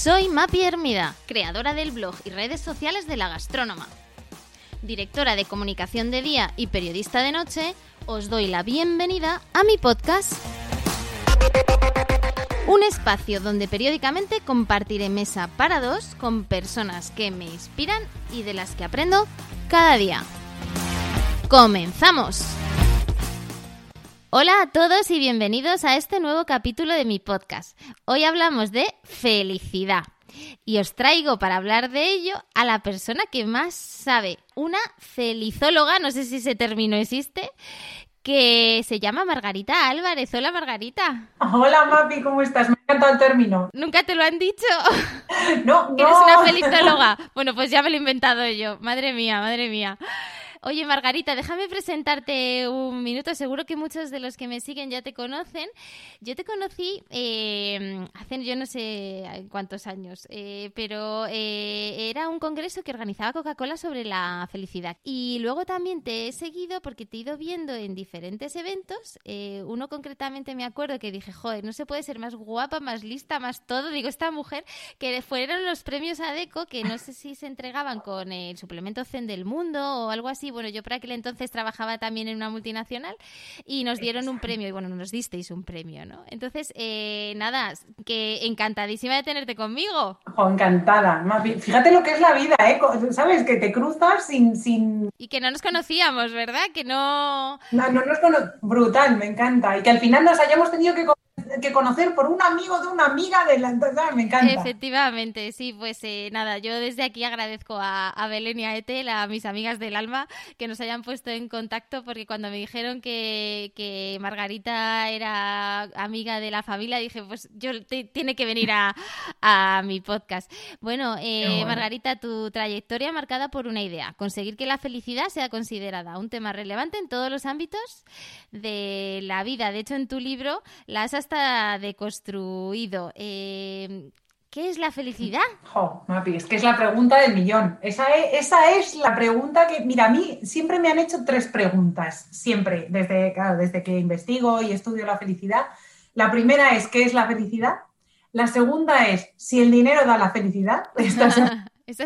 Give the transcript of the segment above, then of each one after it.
Soy Mapi Hermida, creadora del blog y redes sociales de La Gastrónoma. Directora de comunicación de día y periodista de noche, os doy la bienvenida a mi podcast. Un espacio donde periódicamente compartiré mesa para dos con personas que me inspiran y de las que aprendo cada día. ¡Comenzamos! Hola a todos y bienvenidos a este nuevo capítulo de mi podcast. Hoy hablamos de felicidad y os traigo para hablar de ello a la persona que más sabe, una felizóloga, no sé si ese término existe, que se llama Margarita Álvarez. Hola Margarita. Hola Mapi, ¿cómo estás? Me ha encantado el término. ¿Nunca te lo han dicho? No, no. ¿Eres una felizóloga? Bueno, pues ya me lo he inventado yo. Madre mía, madre mía. Oye, Margarita, déjame presentarte un minuto. Seguro que muchos de los que me siguen ya te conocen. Yo te conocí eh, hace yo no sé cuántos años, eh, pero eh, era un congreso que organizaba Coca-Cola sobre la felicidad. Y luego también te he seguido porque te he ido viendo en diferentes eventos. uno concretamente me acuerdo que dije, joder, no se puede ser más guapa, más lista, más todo. Digo, esta mujer, que fueron los premios ADECO, que no sé si se entregaban con el suplemento Zen del Mundo o algo así bueno, yo por aquel entonces trabajaba también en una multinacional y nos dieron un premio, y bueno, nos disteis un premio, ¿no? Entonces, eh, nada, que encantadísima de tenerte conmigo. encantada. Fíjate lo que es la vida, ¿eh? ¿Sabes? Que te cruzas sin... sin... Y que no nos conocíamos, ¿verdad? Que no... No, no nos conocíamos. Brutal, me encanta. Y que al final nos hayamos tenido que que conocer por un amigo de una amiga de la... Me encanta. Efectivamente, sí, pues eh, nada, yo desde aquí agradezco a, Belén y a Etel, a mis amigas del alma, que nos hayan puesto en contacto, porque cuando me dijeron que, que Margarita era amiga de la familia, dije, pues yo tiene que venir a, a mi podcast. Bueno, eh, Margarita, tu trayectoria marcada por una idea, conseguir que la felicidad sea considerada un tema relevante en todos los ámbitos de la vida. De hecho, en tu libro la has hasta deconstruido. Eh, ¿Qué es la felicidad? Jo, Mapi, es que es la pregunta del millón. Esa es, esa es la pregunta que, mira, a mí siempre me han hecho tres preguntas, siempre, desde, desde que investigo y estudio la felicidad. La primera es, ¿qué es la felicidad? La segunda es, si el dinero da la felicidad. Esta es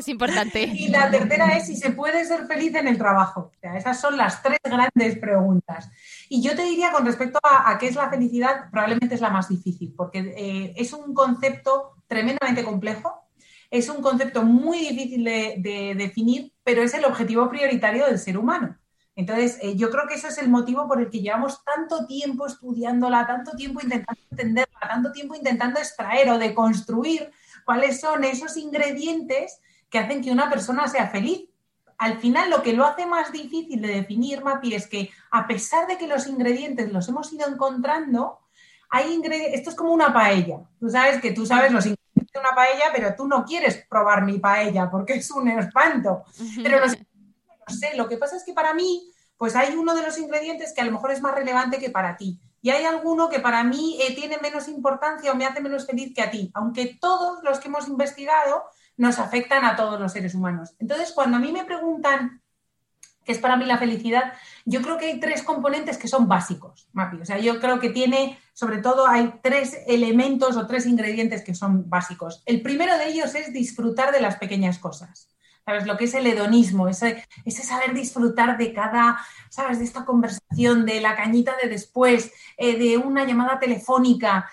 importante. Y la tercera es si se puede ser feliz en el trabajo. O sea, esas son las tres grandes preguntas. Y yo te diría con respecto a, qué es la felicidad, probablemente es la más difícil, porque eh, es un concepto tremendamente complejo, es un concepto muy difícil de, definir, pero es el objetivo prioritario del ser humano. Entonces, eh, yo creo que ese es el motivo por el que llevamos tanto tiempo estudiándola, tanto tiempo intentando entenderla, tanto tiempo intentando extraer o deconstruir cuáles son esos ingredientes que hacen que una persona sea feliz. Al final, lo que lo hace más difícil de definir, Mapi, es que a pesar de que los ingredientes los hemos ido encontrando, hay ingredientes, esto es como una paella. Tú sabes que tú sabes los ingredientes de una paella, pero tú no quieres probar mi paella porque es un espanto. Pero los no sé, lo que pasa es que para mí, pues hay uno de los ingredientes que a lo mejor es más relevante que para ti. Y hay alguno que para mí eh, tiene menos importancia o me hace menos feliz que a ti, aunque todos los que hemos investigado nos afectan a todos los seres humanos. Entonces, cuando a mí me preguntan qué es para mí la felicidad, yo creo que hay tres componentes que son básicos, Mapi. O sea, yo creo que tiene, sobre todo, hay tres elementos o tres ingredientes que son básicos. El primero de ellos es disfrutar de las pequeñas cosas. ¿Sabes? Lo que es el hedonismo, ese, ese saber disfrutar de cada, ¿sabes? De esta conversación, de la cañita de después, eh, de una llamada telefónica,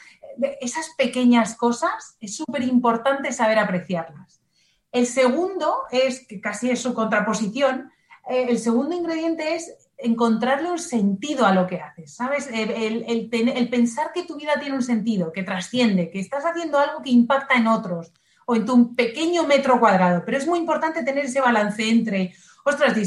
esas pequeñas cosas es súper importante saber apreciarlas. El segundo es, que casi es su contraposición, eh, el segundo ingrediente es encontrarle un sentido a lo que haces, ¿sabes? El, pensar que tu vida tiene un sentido, que trasciende, que estás haciendo algo que impacta en otros o en tu pequeño metro cuadrado. Pero es muy importante tener ese balance entre, ostras,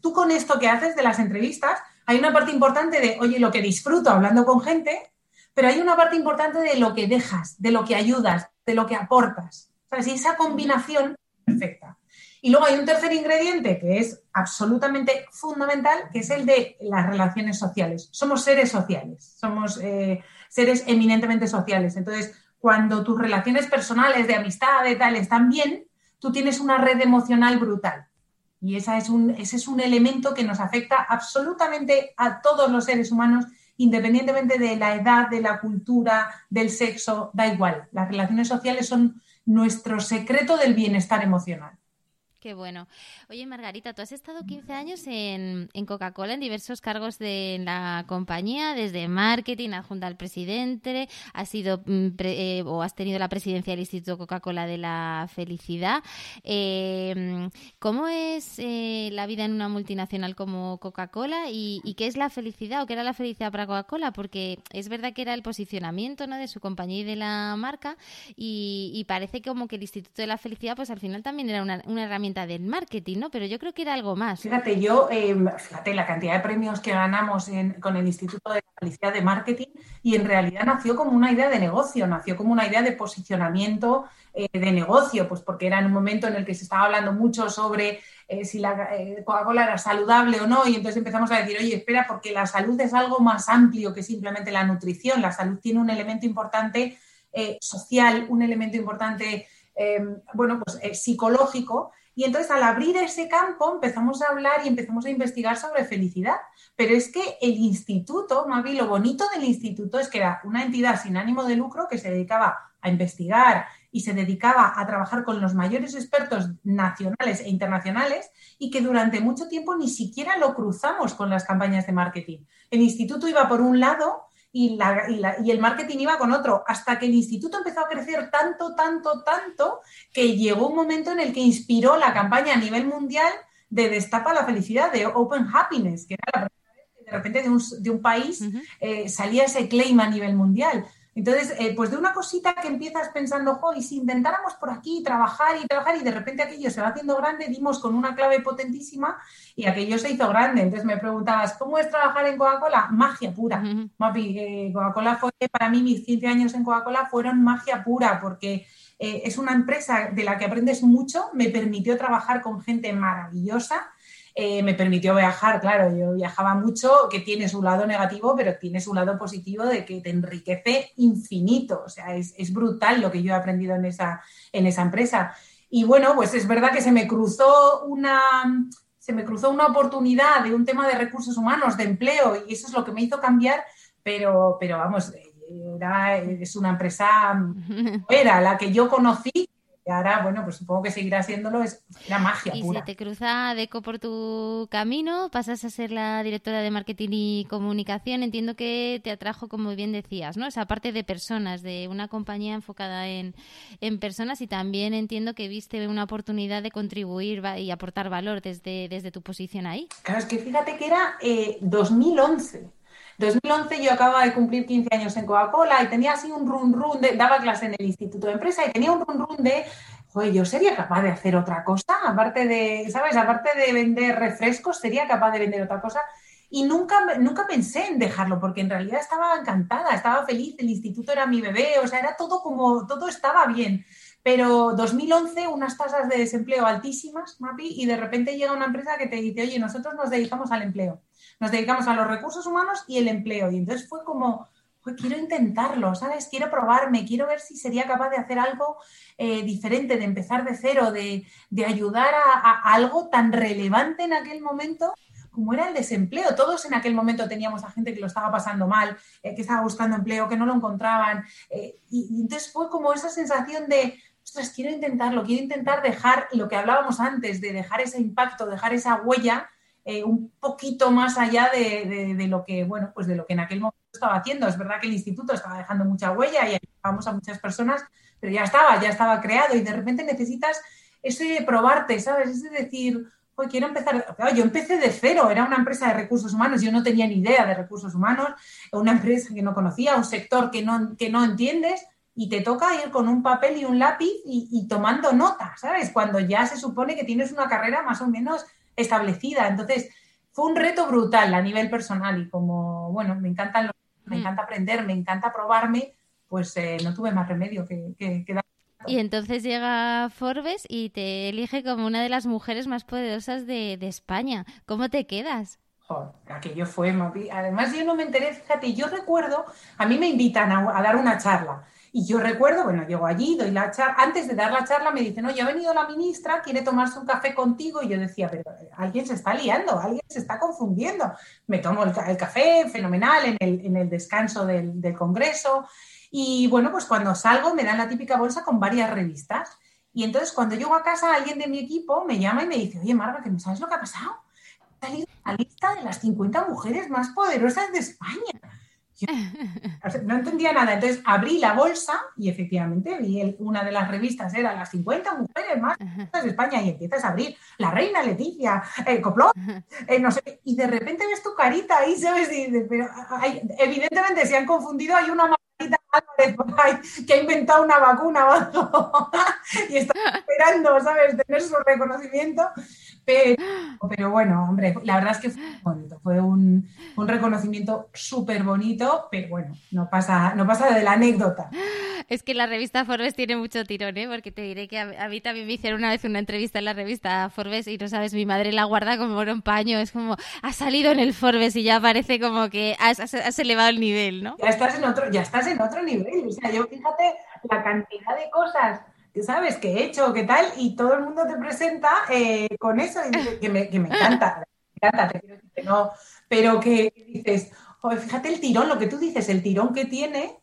tú con esto que haces de las entrevistas, hay una parte importante de, oye, lo que disfruto hablando con gente, pero hay una parte importante de lo que dejas, de lo que ayudas, de lo que aportas. Y esa combinación perfecta. Y luego hay un tercer ingrediente que es absolutamente fundamental, que es el de las relaciones sociales. Somos seres sociales, somos eh, seres eminentemente sociales. Entonces, cuando tus relaciones personales de amistad, de tal, están bien, tú tienes una red emocional brutal. Y esa es un, ese es un elemento que nos afecta absolutamente a todos los seres humanos independientemente de la edad, de la cultura, del sexo, da igual. Las relaciones sociales son nuestro secreto del bienestar emocional. Qué bueno. Oye, Margarita, tú has estado 15 años en, Coca-Cola, en diversos cargos de la compañía, desde marketing, adjunta al presidente, has sido mm, eh, o has tenido la presidencia del Instituto Coca-Cola de la Felicidad. Eh, ¿Cómo es eh, la vida en una multinacional como Coca-Cola y, qué es la felicidad o qué era la felicidad para Coca-Cola? Porque es verdad que era el posicionamiento ¿no? de su compañía y de la marca y, parece como que el Instituto de la Felicidad pues al final también era una herramienta del marketing, ¿no? Pero yo creo que era algo más. Fíjate, yo, em, fíjate la cantidad de premios que ganamos con el Instituto de Felicidad de Marketing y en realidad nació como una idea de negocio, nació como una idea de posicionamiento eh, de negocio, pues porque era en un momento en el que se estaba hablando mucho sobre eh, si la eh, Coca-Cola era saludable o no y entonces empezamos a decir, oye, espera, porque la salud es algo más amplio que simplemente la nutrición, la salud tiene un elemento importante social, un elemento importante, em, bueno, pues psicológico y entonces al abrir ese campo empezamos a hablar y empezamos a investigar sobre felicidad. Pero es que el instituto, Mavi, lo bonito del instituto es que era una entidad sin ánimo de lucro que se dedicaba a investigar y se dedicaba a trabajar con los mayores expertos nacionales e internacionales y que durante mucho tiempo ni siquiera lo cruzamos con las campañas de marketing. El instituto iba por un lado y, y, el marketing iba con otro, hasta que el instituto empezó a crecer tanto, tanto, tanto, que llegó un momento en el que inspiró la campaña a nivel mundial de Destapa la Felicidad, de Open Happiness, que era la primera vez que de repente de un, de un país eh, salía ese claim a nivel mundial. Entonces, eh, pues de una cosita que empiezas pensando, jo, y si intentáramos por aquí trabajar y trabajar y de repente aquello se va haciendo grande, dimos con una clave potentísima y aquello se hizo grande. Entonces me preguntabas, ¿cómo es trabajar en Coca-Cola? Magia pura. Mapi, eh, Coca-Cola fue, para mí mis 15 años en Coca-Cola fueron magia pura porque eh, es una empresa de la que aprendes mucho, me permitió trabajar con gente maravillosa eh, me permitió viajar, claro, yo viajaba mucho, que tiene su lado negativo, pero tiene su lado positivo de que te enriquece infinito, o sea, es, brutal lo que yo he aprendido en esa, en esa empresa. Y bueno, pues es verdad que se me cruzó una, se me cruzó una oportunidad de un tema de recursos humanos, de empleo, y eso es lo que me hizo cambiar, pero, pero vamos, era, es una empresa, era la que yo conocí y ahora, bueno, pues supongo que seguirá haciéndolo, es la magia. Y si te cruza Deco por tu camino, pasas a ser la directora de marketing y comunicación, entiendo que te atrajo, como bien decías, ¿no? Esa parte de personas, de una compañía enfocada en, personas y también entiendo que viste una oportunidad de contribuir y aportar valor desde, desde tu posición ahí. Claro, es que fíjate que era 2011. Eh, 2011 yo acababa de cumplir 15 años en Coca-Cola y tenía así un run run daba clase en el Instituto de Empresa y tenía un run run de, oye, yo sería capaz de hacer otra cosa, aparte de, ¿sabes? Aparte de vender refrescos, sería capaz de vender otra cosa. Y nunca, nunca pensé en dejarlo, porque en realidad estaba encantada, estaba feliz, el instituto era mi bebé, o sea, era todo como, todo estaba bien. Pero 2011, unas tasas de desempleo altísimas, Mapi, y de repente llega una empresa que te dice, oye, nosotros nos dedicamos al empleo nos dedicamos a los recursos humanos y el empleo. Y entonces fue como, quiero intentarlo, ¿sabes? Quiero probarme, quiero ver si sería capaz de hacer algo eh, diferente, de empezar de cero, de, ayudar a, algo tan relevante en aquel momento como era el desempleo. Todos en aquel momento teníamos a gente que lo estaba pasando mal, eh, que estaba buscando empleo, que no lo encontraban. Eh, y, entonces fue como esa sensación de, ostras, quiero intentarlo, quiero intentar dejar lo que hablábamos antes, de dejar ese impacto, dejar esa huella eh, un poquito más allá de, lo que, bueno, pues de lo que en aquel momento estaba haciendo. Es verdad que el instituto estaba dejando mucha huella y ayudábamos a muchas personas, pero ya estaba, ya estaba creado y de repente necesitas eso de probarte, ¿sabes? Es decir, hoy quiero empezar. yo empecé de cero, era una empresa de recursos humanos, yo no tenía ni idea de recursos humanos, una empresa que no conocía, un sector que no, que no entiendes y te toca ir con un papel y un lápiz y, y tomando notas, ¿sabes? Cuando ya se supone que tienes una carrera más o menos establecida. Entonces, fue un reto brutal a nivel personal y como, bueno, me encantan me mm. encanta aprender, me encanta probarme, pues eh, no tuve más remedio que, que, Y entonces llega Forbes y te elige como una de las mujeres más poderosas de, España. ¿Cómo te quedas? aquello fue, además yo no me enteré, fíjate, yo recuerdo, a mí me invitan a dar una charla y yo recuerdo, bueno, llego allí, doy la charla, antes de dar la charla me dicen, oye, ha venido la ministra, quiere tomarse un café contigo. Y yo decía, pero eh, alguien se está liando, alguien se está confundiendo. Me tomo el, café, fenomenal, en el, en el descanso del, del, Congreso. Y bueno, pues cuando salgo me dan la típica bolsa con varias revistas. Y entonces cuando llego a casa alguien de mi equipo me llama y me dice, oye Marga, sabes lo que ha pasado. Ha salido la lista de las 50 mujeres más poderosas de España. no entendía nada. Entonces abrí la bolsa y efectivamente vi una de las revistas, era las 50 mujeres más de España y empiezas a abrir la reina Leticia, el eh, Coplón, eh, no sé, y de repente ves tu carita ahí, ¿sabes? pero evidentemente se han confundido, hay una que ha inventado una vacuna y está esperando, ¿sabes?, tener su reconocimiento. Pero, bueno, hombre, la verdad es que fue bonito, fue un, reconocimiento súper bonito, pero bueno, no pasa, no pasa de la anécdota. Es que la revista Forbes tiene mucho tirón, ¿eh? porque te diré que a, mí también me hicieron una vez una entrevista en la revista Forbes y no sabes, mi madre la guarda como un paño, es como, ha salido en el Forbes y ya parece como que has, has elevado el nivel, ¿no? Ya estás en otro, ya estás en otro nivel, o sea, yo fíjate la cantidad de cosas ¿sabes? ¿Qué he hecho? ¿Qué tal? Y todo el mundo te presenta eh, con eso, y que, me, que me encanta, me encanta, te quiero decir que no, pero que dices, fíjate el tirón, lo que tú dices, el tirón que tiene,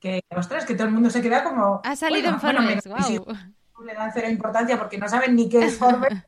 que, ostras, que todo el mundo se queda como... Ha salido en wow le dan cero importancia porque no saben ni qué es Forbes,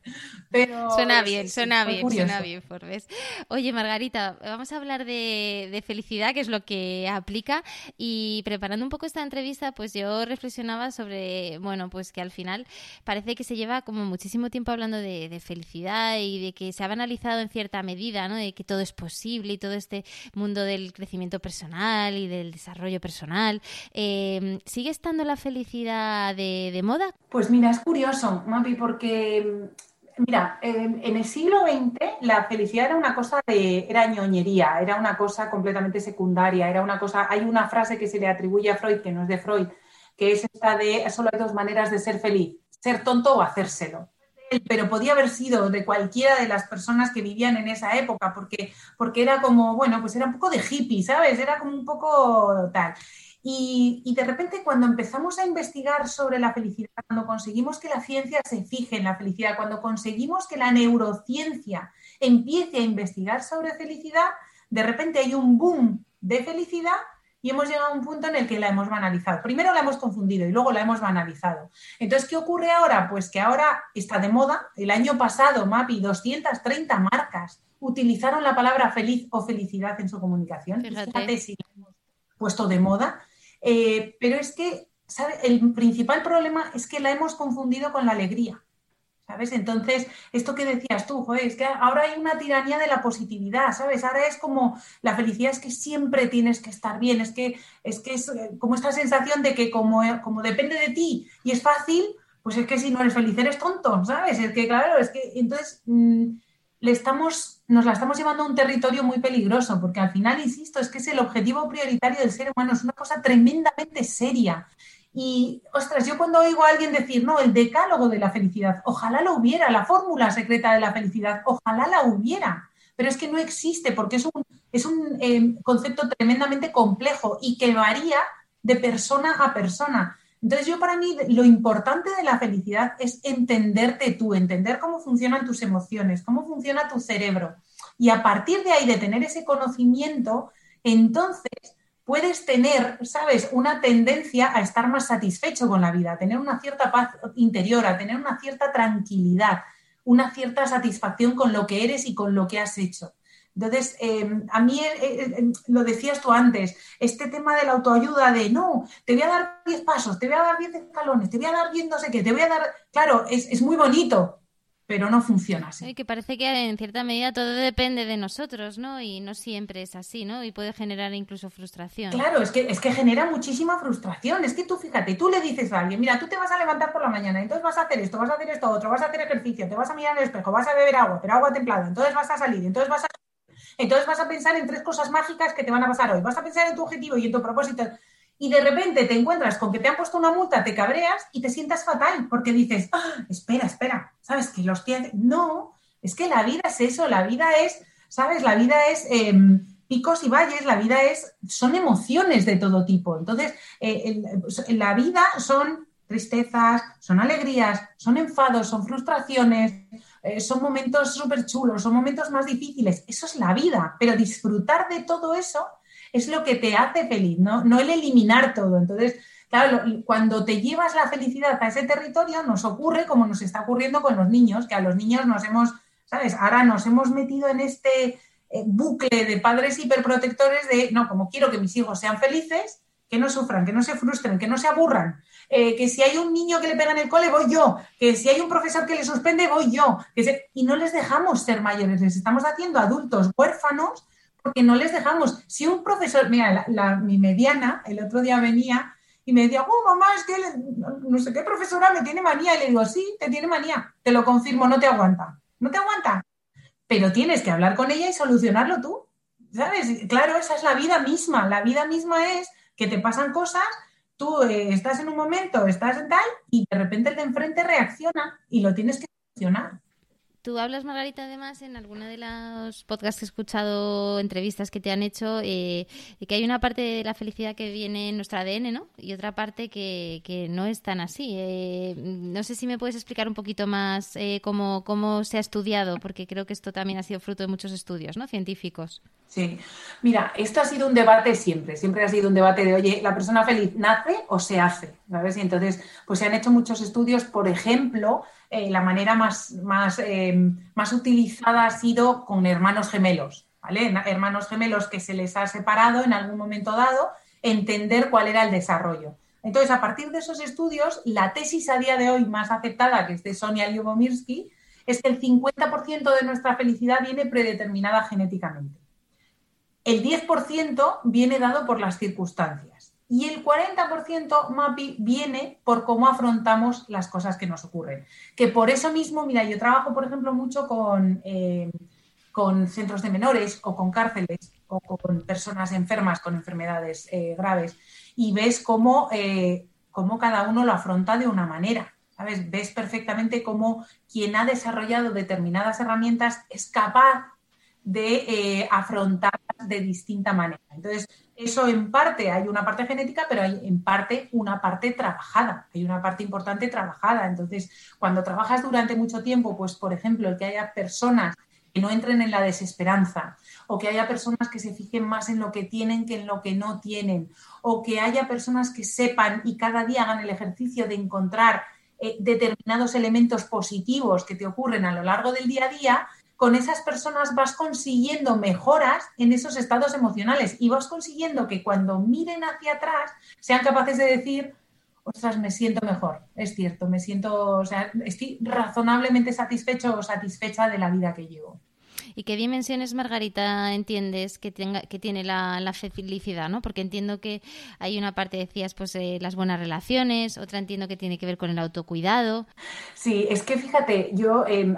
pero... Suena bien, suena bien, suena bien Forbes. Oye, Margarita, vamos a hablar de, felicidad, que es lo que aplica, y preparando un poco esta entrevista, pues yo reflexionaba sobre, bueno, pues que al final parece que se lleva como muchísimo tiempo hablando de, felicidad y de que se ha banalizado en cierta medida, ¿no? De que todo es posible y todo este mundo del crecimiento personal y del desarrollo personal. Eh, ¿Sigue estando la felicidad de, de moda? Pues pues mira, es curioso, Mapi, porque mira, en, el siglo XX la felicidad era una cosa de, era ñoñería, era una cosa completamente secundaria, era una cosa, hay una frase que se le atribuye a Freud, que no es de Freud, que es esta de solo hay dos maneras de ser feliz, ser tonto o hacérselo. Pero podía haber sido de cualquiera de las personas que vivían en esa época, porque, porque era como, bueno, pues era un poco de hippie, ¿sabes? Era como un poco tal. Y, de repente cuando empezamos a investigar sobre la felicidad, cuando conseguimos que la ciencia se fije en la felicidad, cuando conseguimos que la neurociencia empiece a investigar sobre felicidad, de repente hay un boom de felicidad y hemos llegado a un punto en el que la hemos banalizado. Primero la hemos confundido y luego la hemos banalizado. Entonces, ¿qué ocurre ahora? Pues que ahora está de moda. El año pasado, MAPI, 230 marcas utilizaron la palabra feliz o felicidad en su comunicación. Fíjate si la hemos puesto de moda. Eh, pero es que, ¿sabes? El principal problema es que la hemos confundido con la alegría. ¿Sabes? Entonces, esto que decías tú, joder, es que ahora hay una tiranía de la positividad, ¿sabes? Ahora es como la felicidad es que siempre tienes que estar bien, es que es, que es eh, como esta sensación de que como, como depende de ti y es fácil, pues es que si no eres feliz eres tonto, ¿sabes? Es que claro, es que entonces mm, le estamos, nos la estamos llevando a un territorio muy peligroso, porque al final, insisto, es que es el objetivo prioritario del ser humano, es una cosa tremendamente seria. Y, ostras, yo cuando oigo a alguien decir, no, el decálogo de la felicidad, ojalá lo hubiera, la fórmula secreta de la felicidad, ojalá la hubiera, pero es que no existe porque es un, es un eh, concepto tremendamente complejo y que varía de persona a persona. Entonces yo para mí lo importante de la felicidad es entenderte tú, entender cómo funcionan tus emociones, cómo funciona tu cerebro. Y a partir de ahí, de tener ese conocimiento, entonces puedes tener, ¿sabes?, una tendencia a estar más satisfecho con la vida, a tener una cierta paz interior, a tener una cierta tranquilidad, una cierta satisfacción con lo que eres y con lo que has hecho. Entonces, em, a mí eh, eh, lo decías tú antes, este tema de la autoayuda de no, te voy a dar 10 pasos, te voy a dar 10 escalones, te voy a dar 10 no sé qué, te voy a dar, claro, es, muy bonito, pero no funciona así. que parece que en cierta medida todo depende de nosotros, ¿no? Y no siempre es así, ¿no? Y puede generar incluso frustración. Claro, es que, es que genera muchísima frustración. Es que tú fíjate, tú le dices a alguien, mira, tú te vas a levantar por la mañana, entonces vas a hacer esto, vas a hacer esto otro, vas a hacer ejercicio, te vas a mirar en el espejo, vas a beber agua, pero agua templada, entonces vas a salir, entonces vas a entonces vas a pensar en tres cosas mágicas que te van a pasar hoy. Vas a pensar en tu objetivo y en tu propósito. Y de repente te encuentras con que te han puesto una multa, te cabreas y te sientas fatal porque dices, ah, espera, espera, ¿sabes? Que los tienes. No, es que la vida es eso, la vida es, ¿sabes? La vida es em, picos y valles, la vida es, son emociones de todo tipo. Entonces, eh, la vida son tristezas, son alegrías, son enfados, son frustraciones, eh, son momentos súper chulos, son momentos más difíciles. Eso es la vida, pero disfrutar de todo eso es lo que te hace feliz, no, no el eliminar todo. Entonces, claro, cuando te llevas la felicidad a ese territorio, nos ocurre como nos está ocurriendo con los niños, que a los niños nos hemos, ¿sabes? Ahora nos hemos metido en este eh, bucle de padres hiperprotectores de, no, como quiero que mis hijos sean felices, que no sufran, que no se frustren, que no se aburran, eh, que si hay un niño que le pega en el cole, voy yo, que si hay un profesor que le suspende, voy yo, y no les dejamos ser mayores, les estamos haciendo adultos huérfanos porque no les dejamos. Si un profesor, mira, mi mediana, el otro día venía y me decía, oh, mamá, es que no sé qué profesora me tiene manía, y le digo, sí, te tiene manía, te lo confirmo, no te aguanta, no te aguanta pero tienes que hablar con ella y solucionarlo tú. ¿Sabes? Claro, esa es la vida misma. La vida misma es que te pasan cosas, tú eh, estás en un momento, estás en tal, y de repente el de enfrente reacciona y lo tienes que solucionar. Tú hablas, Margarita, además, en alguna de los podcasts que he escuchado, entrevistas que te han hecho, eh, que hay una parte de la felicidad que viene en nuestro ADN, ¿no? Y otra parte que, que no es tan así. Eh, no sé si me puedes explicar un poquito más eh, cómo, cómo se ha estudiado, porque creo que esto también ha sido fruto de muchos estudios, ¿no? Científicos. Sí, mira, esto ha sido un debate siempre, siempre ha sido un debate de, oye, ¿la persona feliz nace o se hace? ¿Sabes? Y entonces, pues se han hecho muchos estudios, por ejemplo, eh, la manera más, más, eh, más utilizada ha sido con hermanos gemelos, ¿vale? Hermanos gemelos que se les ha separado en algún momento dado, entender cuál era el desarrollo. Entonces, a partir de esos estudios, la tesis a día de hoy más aceptada, que es de Sonia Lyubomirsky, es que el 50% de nuestra felicidad viene predeterminada genéticamente. El 10% viene dado por las circunstancias y el 40% MAPI viene por cómo afrontamos las cosas que nos ocurren. Que por eso mismo, mira, yo trabajo, por ejemplo, mucho con, eh, centros de menores o con cárceles o con personas enfermas con enfermedades eh, graves y ves cómo, eh, cómo cada uno lo afronta de una manera. ¿Sabes? Ves perfectamente cómo quien ha desarrollado determinadas herramientas es capaz de afrontar de distinta manera. Entonces, eso en parte hay una parte genética, pero hay en parte una parte trabajada, hay una parte importante trabajada. Entonces, cuando trabajas durante mucho tiempo, pues por ejemplo, el que haya personas que no entren en la desesperanza, o que haya personas que se fijen más en lo que tienen que en lo que no tienen, o que haya personas que sepan y cada día hagan el ejercicio de encontrar eh, determinados elementos positivos que te ocurren a lo largo del día a día, con esas personas vas consiguiendo mejoras en esos estados emocionales y vas consiguiendo que cuando miren hacia atrás sean capaces de decir, ostras, me siento mejor, es cierto, me siento, o sea, estoy razonablemente satisfecho o satisfecha de la vida que llevo. ¿Y qué dimensiones, Margarita, entiendes que, tenga, que tiene la, felicidad? ¿no? Porque entiendo que hay una parte, decías, pues eh, las buenas relaciones, otra entiendo que tiene que ver con el autocuidado. Sí, es que fíjate, yo, em,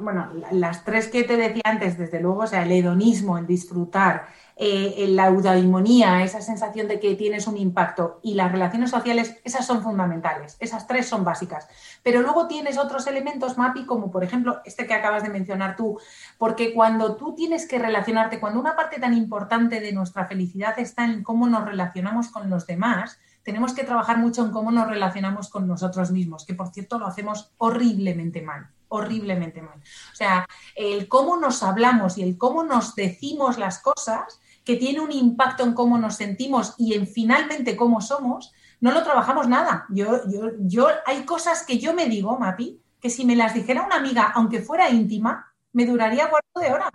bueno, las tres que te decía antes, desde luego, o sea, el hedonismo, el disfrutar, eh, la eudaimonía, esa sensación de que tienes un impacto y las relaciones sociales, esas son fundamentales, esas tres son básicas. Pero luego tienes otros elementos, MAPI, como por ejemplo este que acabas de mencionar tú, porque cuando tú tienes que relacionarte, cuando una parte tan importante de nuestra felicidad está en cómo nos relacionamos con los demás, tenemos que trabajar mucho en cómo nos relacionamos con nosotros mismos, que por cierto lo hacemos horriblemente mal horriblemente mal. O sea, el cómo nos hablamos y el cómo nos decimos las cosas que tiene un impacto en cómo nos sentimos y en finalmente cómo somos, no lo trabajamos nada. Yo, yo, yo, hay cosas que yo me digo, Mapi, que si me las dijera una amiga, aunque fuera íntima, me duraría cuarto de hora.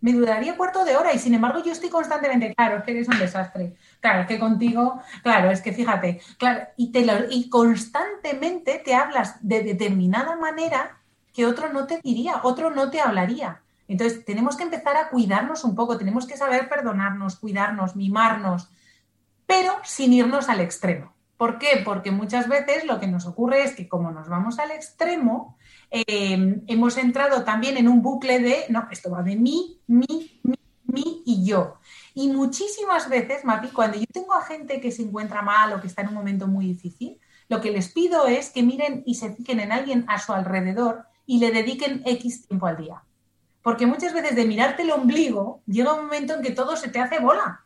Me duraría cuarto de hora y sin embargo yo estoy constantemente, claro, es que eres un desastre. Claro, es que contigo, claro, es que fíjate, claro, y, y constantemente te hablas de determinada manera que otro no te diría, otro no te hablaría. Entonces, tenemos que empezar a cuidarnos un poco, tenemos que saber perdonarnos, cuidarnos, mimarnos, pero sin irnos al extremo. ¿Por qué? Porque muchas veces lo que nos ocurre es que como nos vamos al extremo, em, hemos entrado también en un bucle de, no, esto va de mí, mí, mí, mí y yo. Y muchísimas veces, Mapi, cuando yo tengo a gente que se encuentra mal o que está en un momento muy difícil, lo que les pido es que miren y se fijen en alguien a su alrededor y le dediquen X tiempo al día. Porque muchas veces de mirarte el ombligo llega un momento en que todo se te hace bola.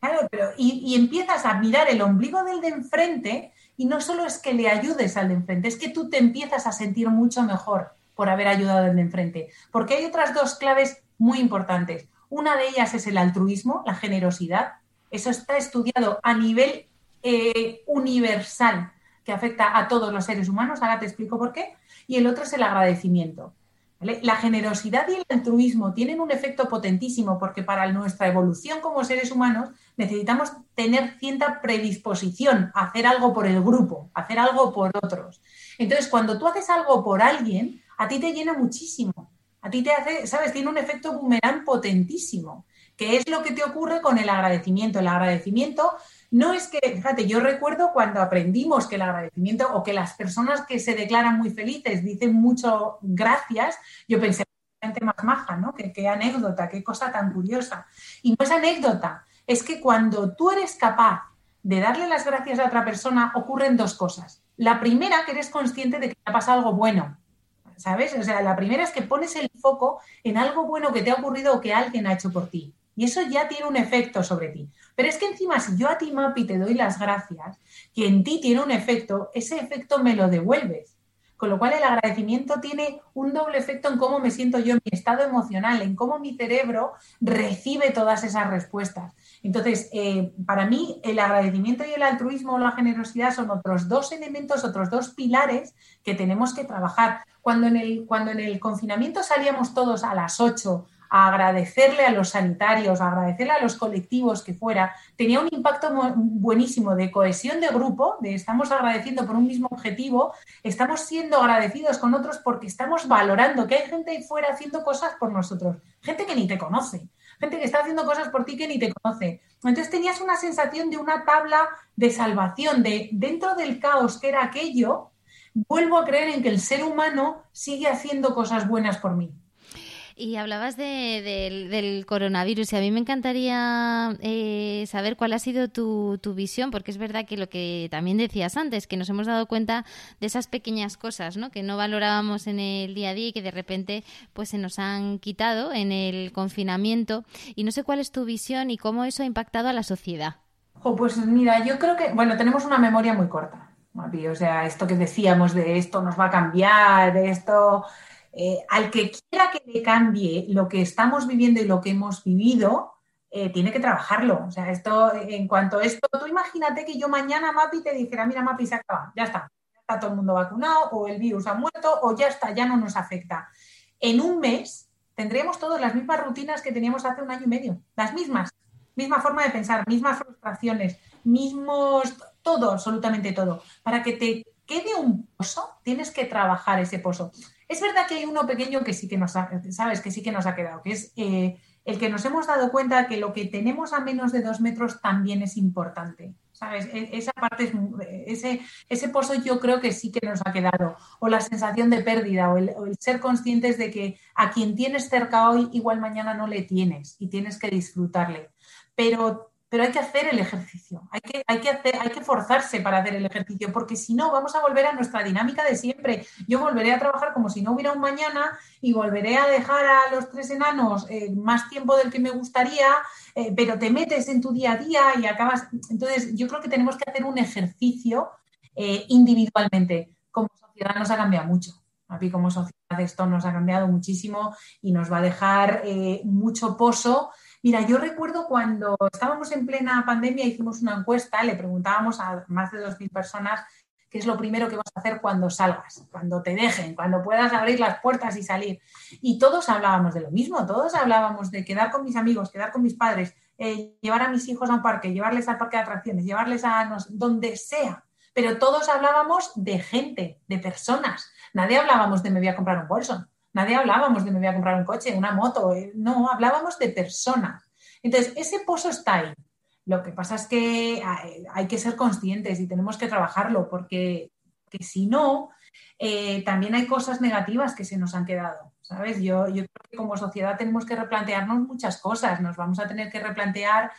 Claro, pero y, empiezas a mirar el ombligo del de enfrente y no solo es que le ayudes al de enfrente, es que tú te empiezas a sentir mucho mejor por haber ayudado al de enfrente. Porque hay otras dos claves muy importantes. Una de ellas es el altruismo, la generosidad. Eso está estudiado a nivel eh, universal que afecta a todos los seres humanos. Ahora te explico por qué. Y el otro es el agradecimiento. La generosidad y el altruismo tienen un efecto potentísimo porque para nuestra evolución como seres humanos necesitamos tener cierta predisposición a hacer algo por el grupo, a hacer algo por otros. Entonces, cuando tú haces algo por alguien, a ti te llena muchísimo. A ti te hace, ¿sabes? Tiene un efecto boomerang potentísimo, que es lo que te ocurre con el agradecimiento. El agradecimiento no es que, fíjate, yo recuerdo cuando aprendimos que el agradecimiento o que las personas que se declaran muy felices dicen mucho gracias, yo pensé, gente más maja, ¿no? Qué, qué anécdota, qué cosa tan curiosa. Y no es anécdota, es que cuando tú eres capaz de darle las gracias a otra persona, ocurren dos cosas. La primera, que eres consciente de que te ha pasado algo bueno, ¿sabes? O sea, la primera es que pones el foco en algo bueno que te ha ocurrido o que alguien ha hecho por ti. Y eso ya tiene un efecto sobre ti. Pero es que encima, si yo a ti, Mapi, te doy las gracias, que en ti tiene un efecto, ese efecto me lo devuelves. Con lo cual el agradecimiento tiene un doble efecto en cómo me siento yo, en mi estado emocional, en cómo mi cerebro recibe todas esas respuestas. Entonces, eh, para mí el agradecimiento y el altruismo o la generosidad son otros dos elementos, otros dos pilares que tenemos que trabajar. Cuando en el, cuando en el confinamiento salíamos todos a las 8 agradecerle a los sanitarios, a agradecerle a los colectivos que fuera, tenía un impacto buenísimo de cohesión de grupo, de estamos agradeciendo por un mismo objetivo, estamos siendo agradecidos con otros porque estamos valorando que hay gente ahí fuera haciendo cosas por nosotros, gente que ni te conoce, gente que está haciendo cosas por ti que ni te conoce. Entonces tenías una sensación de una tabla de salvación, de dentro del caos que era aquello, vuelvo a creer en que el ser humano sigue haciendo cosas buenas por mí. Y hablabas del coronavirus y a mí me encantaría eh, saber cuál ha sido tu, visión, porque es verdad que lo que también decías antes, que nos hemos dado cuenta de esas pequeñas cosas ¿no? que no valorábamos en el día a día y que de repente pues se nos han quitado en el confinamiento. Y no sé cuál es tu visión y cómo eso ha impactado a la sociedad. pues mira, yo creo que, bueno, tenemos una memoria muy corta. O sea, esto que decíamos de esto nos va a cambiar, de esto eh, al que quiera que le cambie lo que estamos viviendo y lo que hemos vivido, eh, tiene que trabajarlo. O sea, esto, en cuanto a esto, tú imagínate que yo mañana, Mapi, te dijera, mira, Mapi, se acaba, ya está, ya está todo el mundo vacunado, o el virus ha muerto, o ya está, ya no nos afecta. En un mes tendríamos todas las mismas rutinas que teníamos hace un año y medio, las mismas, misma forma de pensar, mismas frustraciones, mismos, todo, absolutamente todo. Para que te quede un pozo, tienes que trabajar ese pozo. Es verdad que hay uno pequeño que sí que nos ha, sabes, que sí que nos ha quedado, que es eh, el que nos hemos dado cuenta que lo que tenemos a menos de dos metros también es importante. ¿Sabes? E, esa parte, ese, ese pozo yo creo que sí que nos ha quedado. O la sensación de pérdida, o el, o el, ser conscientes de que a quien tienes cerca hoy, igual mañana no le tienes y tienes que disfrutarle. Pero pero hay que hacer el ejercicio, hay que, hay, que hacer, hay que forzarse para hacer el ejercicio, porque si no, vamos a volver a nuestra dinámica de siempre. Yo volveré a trabajar como si no hubiera un mañana y volveré a dejar a los tres enanos eh, más tiempo del que me gustaría, eh, pero te metes en tu día a día y acabas. Entonces, yo creo que tenemos que hacer un ejercicio eh, individualmente. Como sociedad nos ha cambiado mucho. A mí como sociedad esto nos ha cambiado muchísimo y nos va a dejar mucho pozo Mira, yo recuerdo cuando estábamos en plena pandemia, hicimos una encuesta, le preguntábamos a más de 2.000 personas qué es lo primero que vas a hacer cuando salgas, cuando te dejen, cuando puedas abrir las puertas y salir. Y todos hablábamos de lo mismo, todos hablábamos de quedar con mis amigos, quedar con mis padres, eh, llevar a mis hijos a un parque, llevarles al parque de atracciones, llevarles a donde sea. Pero todos hablábamos de gente, de personas. Nadie hablábamos de me voy a comprar un bolso. Nadie hablábamos de me voy a comprar un coche, una moto, eh, no, hablábamos de personas. Entonces, ese pozo está ahí. Lo que pasa es que hay que ser conscientes y tenemos que trabajarlo porque si no, eh, también hay cosas negativas que se nos han quedado. ¿Sabes? Yo, yo creo que como sociedad tenemos que replantearnos muchas cosas. Nos vamos a tener que replantear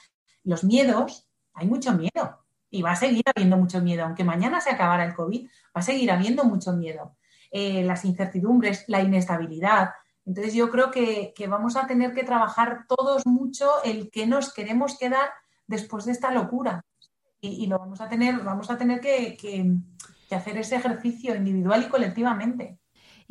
los miedos. Hay mucho miedo y va a seguir habiendo mucho miedo. Aunque mañana se acabara el COVID, va a seguir habiendo mucho miedo. Eh, las incertidumbres, la inestabilidad. Entonces yo creo que, vamos a tener que trabajar todos mucho el que nos queremos quedar después de esta locura. Y, lo vamos a tener, vamos a tener que hacer ese ejercicio individual y colectivamente.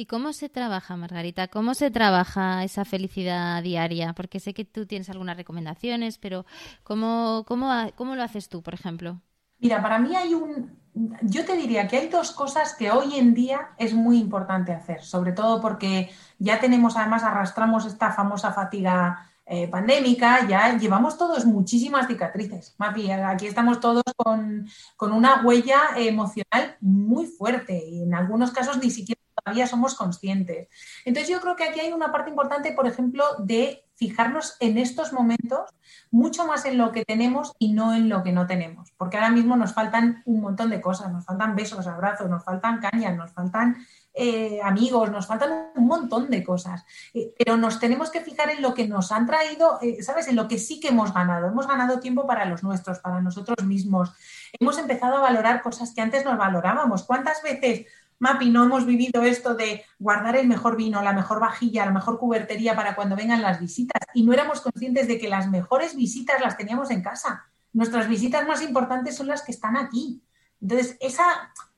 ¿Y cómo se trabaja, Margarita? ¿Cómo se trabaja esa felicidad diaria? Porque sé que tú tienes algunas recomendaciones, pero ¿cómo, cómo, cómo lo haces tú, por ejemplo? Mira, para mí hay un, yo te diría que hay dos cosas que hoy en día es muy importante hacer, sobre todo porque ya tenemos, además, arrastramos esta famosa fatiga eh, pandémica, ya llevamos todos muchísimas cicatrices. Mapi, aquí estamos todos con, con, una huella emocional muy fuerte y en algunos casos ni siquiera todavía somos conscientes. Entonces yo creo que aquí hay una parte importante, por ejemplo, de fijarnos en estos momentos mucho más en lo que tenemos y no en lo que no tenemos, porque ahora mismo nos faltan un montón de cosas, nos faltan besos, abrazos, nos faltan cañas, nos faltan eh, amigos, nos faltan un montón de cosas, eh, pero nos tenemos que fijar en lo que nos han traído, eh, ¿sabes? En lo que sí que hemos ganado. Hemos ganado tiempo para los nuestros, para nosotros mismos. Hemos empezado a valorar cosas que antes nos valorábamos. ¿Cuántas veces, Mapi, no hemos vivido esto de guardar el mejor vino, la mejor vajilla, la mejor cubertería para cuando vengan las visitas? Y no éramos conscientes de que las mejores visitas las teníamos en casa. Nuestras visitas más importantes son las que están aquí. Entonces, esa,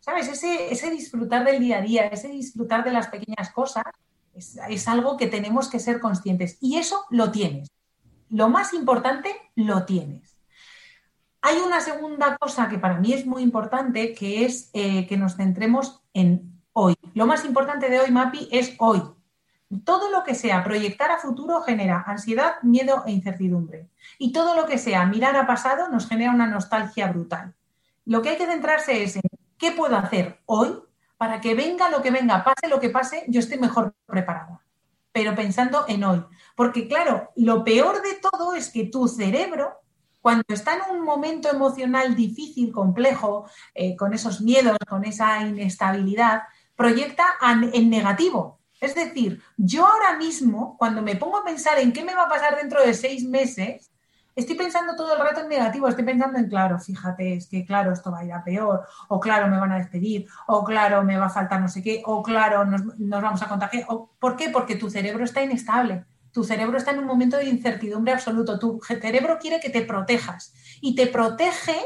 ¿sabes? Ese, ese disfrutar del día a día, ese disfrutar de las pequeñas cosas, es, algo que tenemos que ser conscientes. Y eso lo tienes. Lo más importante, lo tienes. Hay una segunda cosa que para mí es muy importante, que es eh, que nos centremos en hoy. Lo más importante de hoy, Mapi, es hoy. Todo lo que sea proyectar a futuro genera ansiedad, miedo e incertidumbre. Y todo lo que sea mirar a pasado nos genera una nostalgia brutal. Lo que hay que centrarse es en ¿Qué puedo hacer hoy para que venga lo que venga, pase lo que pase, yo esté mejor preparada? Pero pensando en hoy. Porque claro, lo peor de todo es que tu cerebro, cuando está en un momento emocional difícil, complejo, eh, con esos miedos, con esa inestabilidad, proyecta en negativo. Es decir, yo ahora mismo, cuando me pongo a pensar en qué me va a pasar dentro de seis meses, estoy pensando todo el rato en negativo, estoy pensando en, claro, fíjate, es que claro, esto va a ir a peor, o claro, me van a despedir, o claro, me va a faltar no sé qué, o claro, nos, vamos a contagiar. O, ¿Por qué? Porque tu cerebro está inestable. Tu cerebro está en un momento de incertidumbre absoluto. Tu cerebro quiere que te protejas y te protege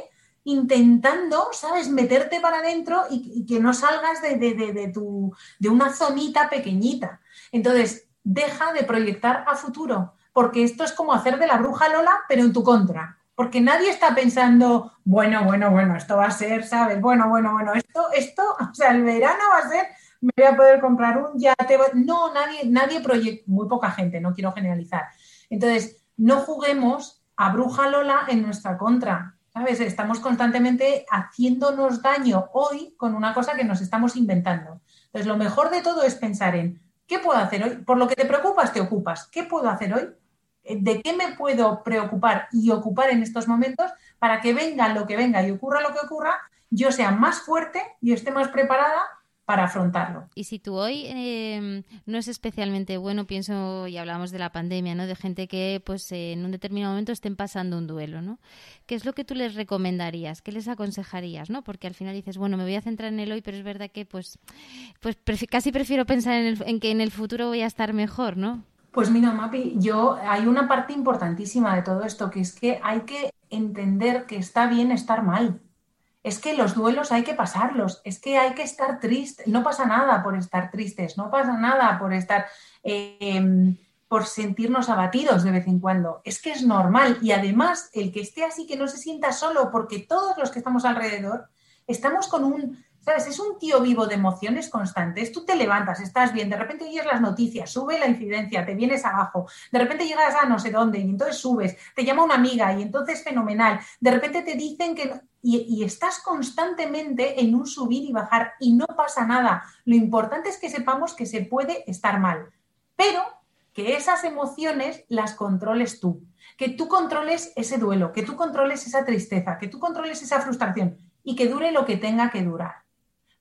intentando, ¿sabes?, meterte para adentro y, que no salgas de, de, tu, de una zonita pequeñita. Entonces, deja de proyectar a futuro porque esto es como hacer de la bruja Lola, pero en tu contra. Porque nadie está pensando, bueno, bueno, bueno, esto va a ser, ¿sabes? Bueno, bueno, bueno, esto, esto, o sea, el verano va a ser, me voy a poder comprar un yate. No, nadie, nadie proyecta, muy poca gente, no quiero generalizar. Entonces, no juguemos a bruja Lola en nuestra contra. ¿Sabes? Estamos constantemente haciéndonos daño hoy con una cosa que nos estamos inventando. Entonces, lo mejor de todo es pensar en, ¿qué puedo hacer hoy? Por lo que te preocupas, te ocupas. ¿Qué puedo hacer hoy? de qué me puedo preocupar y ocupar en estos momentos para que venga lo que venga y ocurra lo que ocurra, yo sea más fuerte y esté más preparada para afrontarlo. Y si tú hoy em, no es especialmente bueno, pienso, y hablamos de la pandemia, ¿no? De gente que pues en un determinado momento estén pasando un duelo, ¿no? ¿Qué es lo que tú les recomendarías? ¿Qué les aconsejarías, no? Porque al final dices, bueno, me voy a centrar en el hoy, pero es verdad que pues, pues casi prefiero pensar en, en que en el futuro voy a estar mejor, ¿no? Pues mira, Mapi, yo hay una parte importantísima de todo esto, que es que hay que entender que está bien estar mal. Es que los duelos hay que pasarlos, es que hay que estar triste. No pasa nada por estar tristes, no pasa nada por estar, em, por sentirnos abatidos de vez en cuando. Es que es normal y además el que esté así, que no se sienta solo, porque todos los que estamos alrededor estamos con un ¿Sabes? Es un tío vivo de emociones constantes. Tú te levantas, estás bien, de repente oyes las noticias, sube la incidencia, te vienes abajo, de repente llegas a no sé dónde y entonces subes, te llama una amiga y entonces fenomenal. De repente te dicen que... Y, estás constantemente en un subir y bajar y no pasa nada. Lo importante es que sepamos que se puede estar mal, pero que esas emociones las controles tú, que tú controles ese duelo, que tú controles esa tristeza, que tú controles esa frustración y que dure lo que tenga que durar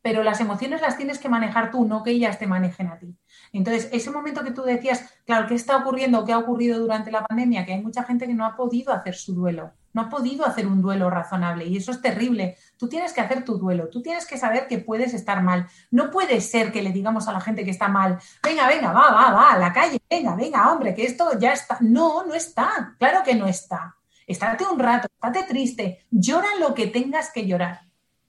pero las emociones las tienes que manejar tú, no que ellas te manejen a ti. Entonces, ese momento que tú decías, claro, ¿qué está ocurriendo qué ha ocurrido durante la pandemia? Que hay mucha gente que no ha podido hacer su duelo, no ha podido hacer un duelo razonable y eso es terrible. Tú tienes que hacer tu duelo, tú tienes que saber que puedes estar mal. No puede ser que le digamos a la gente que está mal, venga, venga, va, va, va, a la calle, venga, venga, hombre, que esto ya está. No, no está, claro que no está. Estate un rato, estate triste, llora lo que tengas que llorar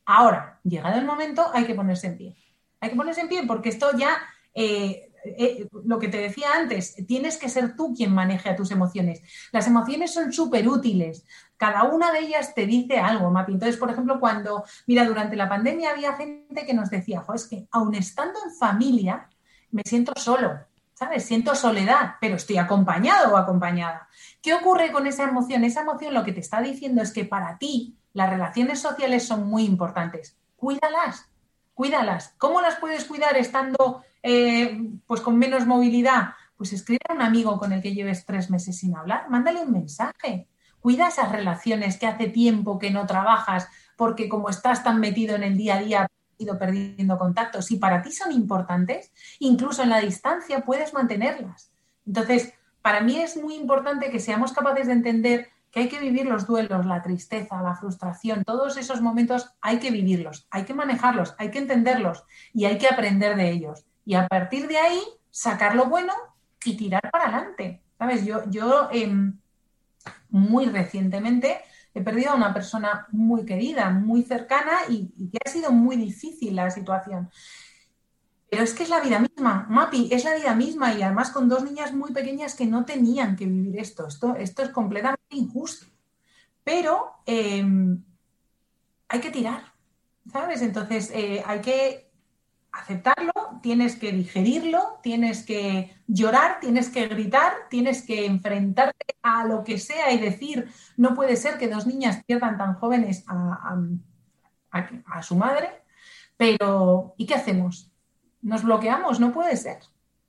Ahora, llegado el momento, hay que ponerse en pie. Hay que ponerse en pie porque esto ya eh, eh, lo que te decía antes, tienes que ser tú quien maneje a tus emociones. Las emociones son súper útiles. Cada una de ellas te dice algo, Mapi. Entonces, por ejemplo, cuando, mira, durante la pandemia había gente que nos decía, es que aun estando en familia, me siento solo, ¿sabes? Siento soledad, pero estoy acompañado o acompañada. ¿Qué ocurre con esa emoción? Esa emoción lo que te está diciendo es que para ti las relaciones sociales son muy importantes. Cuídalas, cuídalas. ¿Cómo las puedes cuidar estando eh, pues con menos movilidad? Pues escribe a un amigo con el que lleves tres meses sin hablar, mándale un mensaje. Cuida esas relaciones que hace tiempo que no trabajas porque como estás tan metido en el día a día ido perdiendo contactos. Si para ti son importantes, incluso en la distancia puedes mantenerlas. Entonces, para mí es muy importante que seamos capaces de entender que hay que vivir los duelos, la tristeza, la frustración, todos esos momentos hay que vivirlos, hay que manejarlos, hay que entenderlos y hay que aprender de ellos. Y a partir de ahí, sacar lo bueno y tirar para adelante. ¿Sabes? Yo, yo em, muy recientemente he perdido a una persona muy querida, muy cercana y, que ha sido muy difícil la situación. Pero es que es la vida misma, Mapi, es la vida misma y además con dos niñas muy pequeñas que no tenían que vivir esto. Esto, esto es completamente injusto. Pero em, hay que tirar, ¿sabes? Entonces eh, hay que aceptarlo, tienes que digerirlo, tienes que llorar, tienes que gritar, tienes que enfrentarte a lo que sea y decir, no puede ser que dos niñas pierdan tan jóvenes a, a su madre, pero ¿y qué hacemos? nos bloqueamos, no puede ser,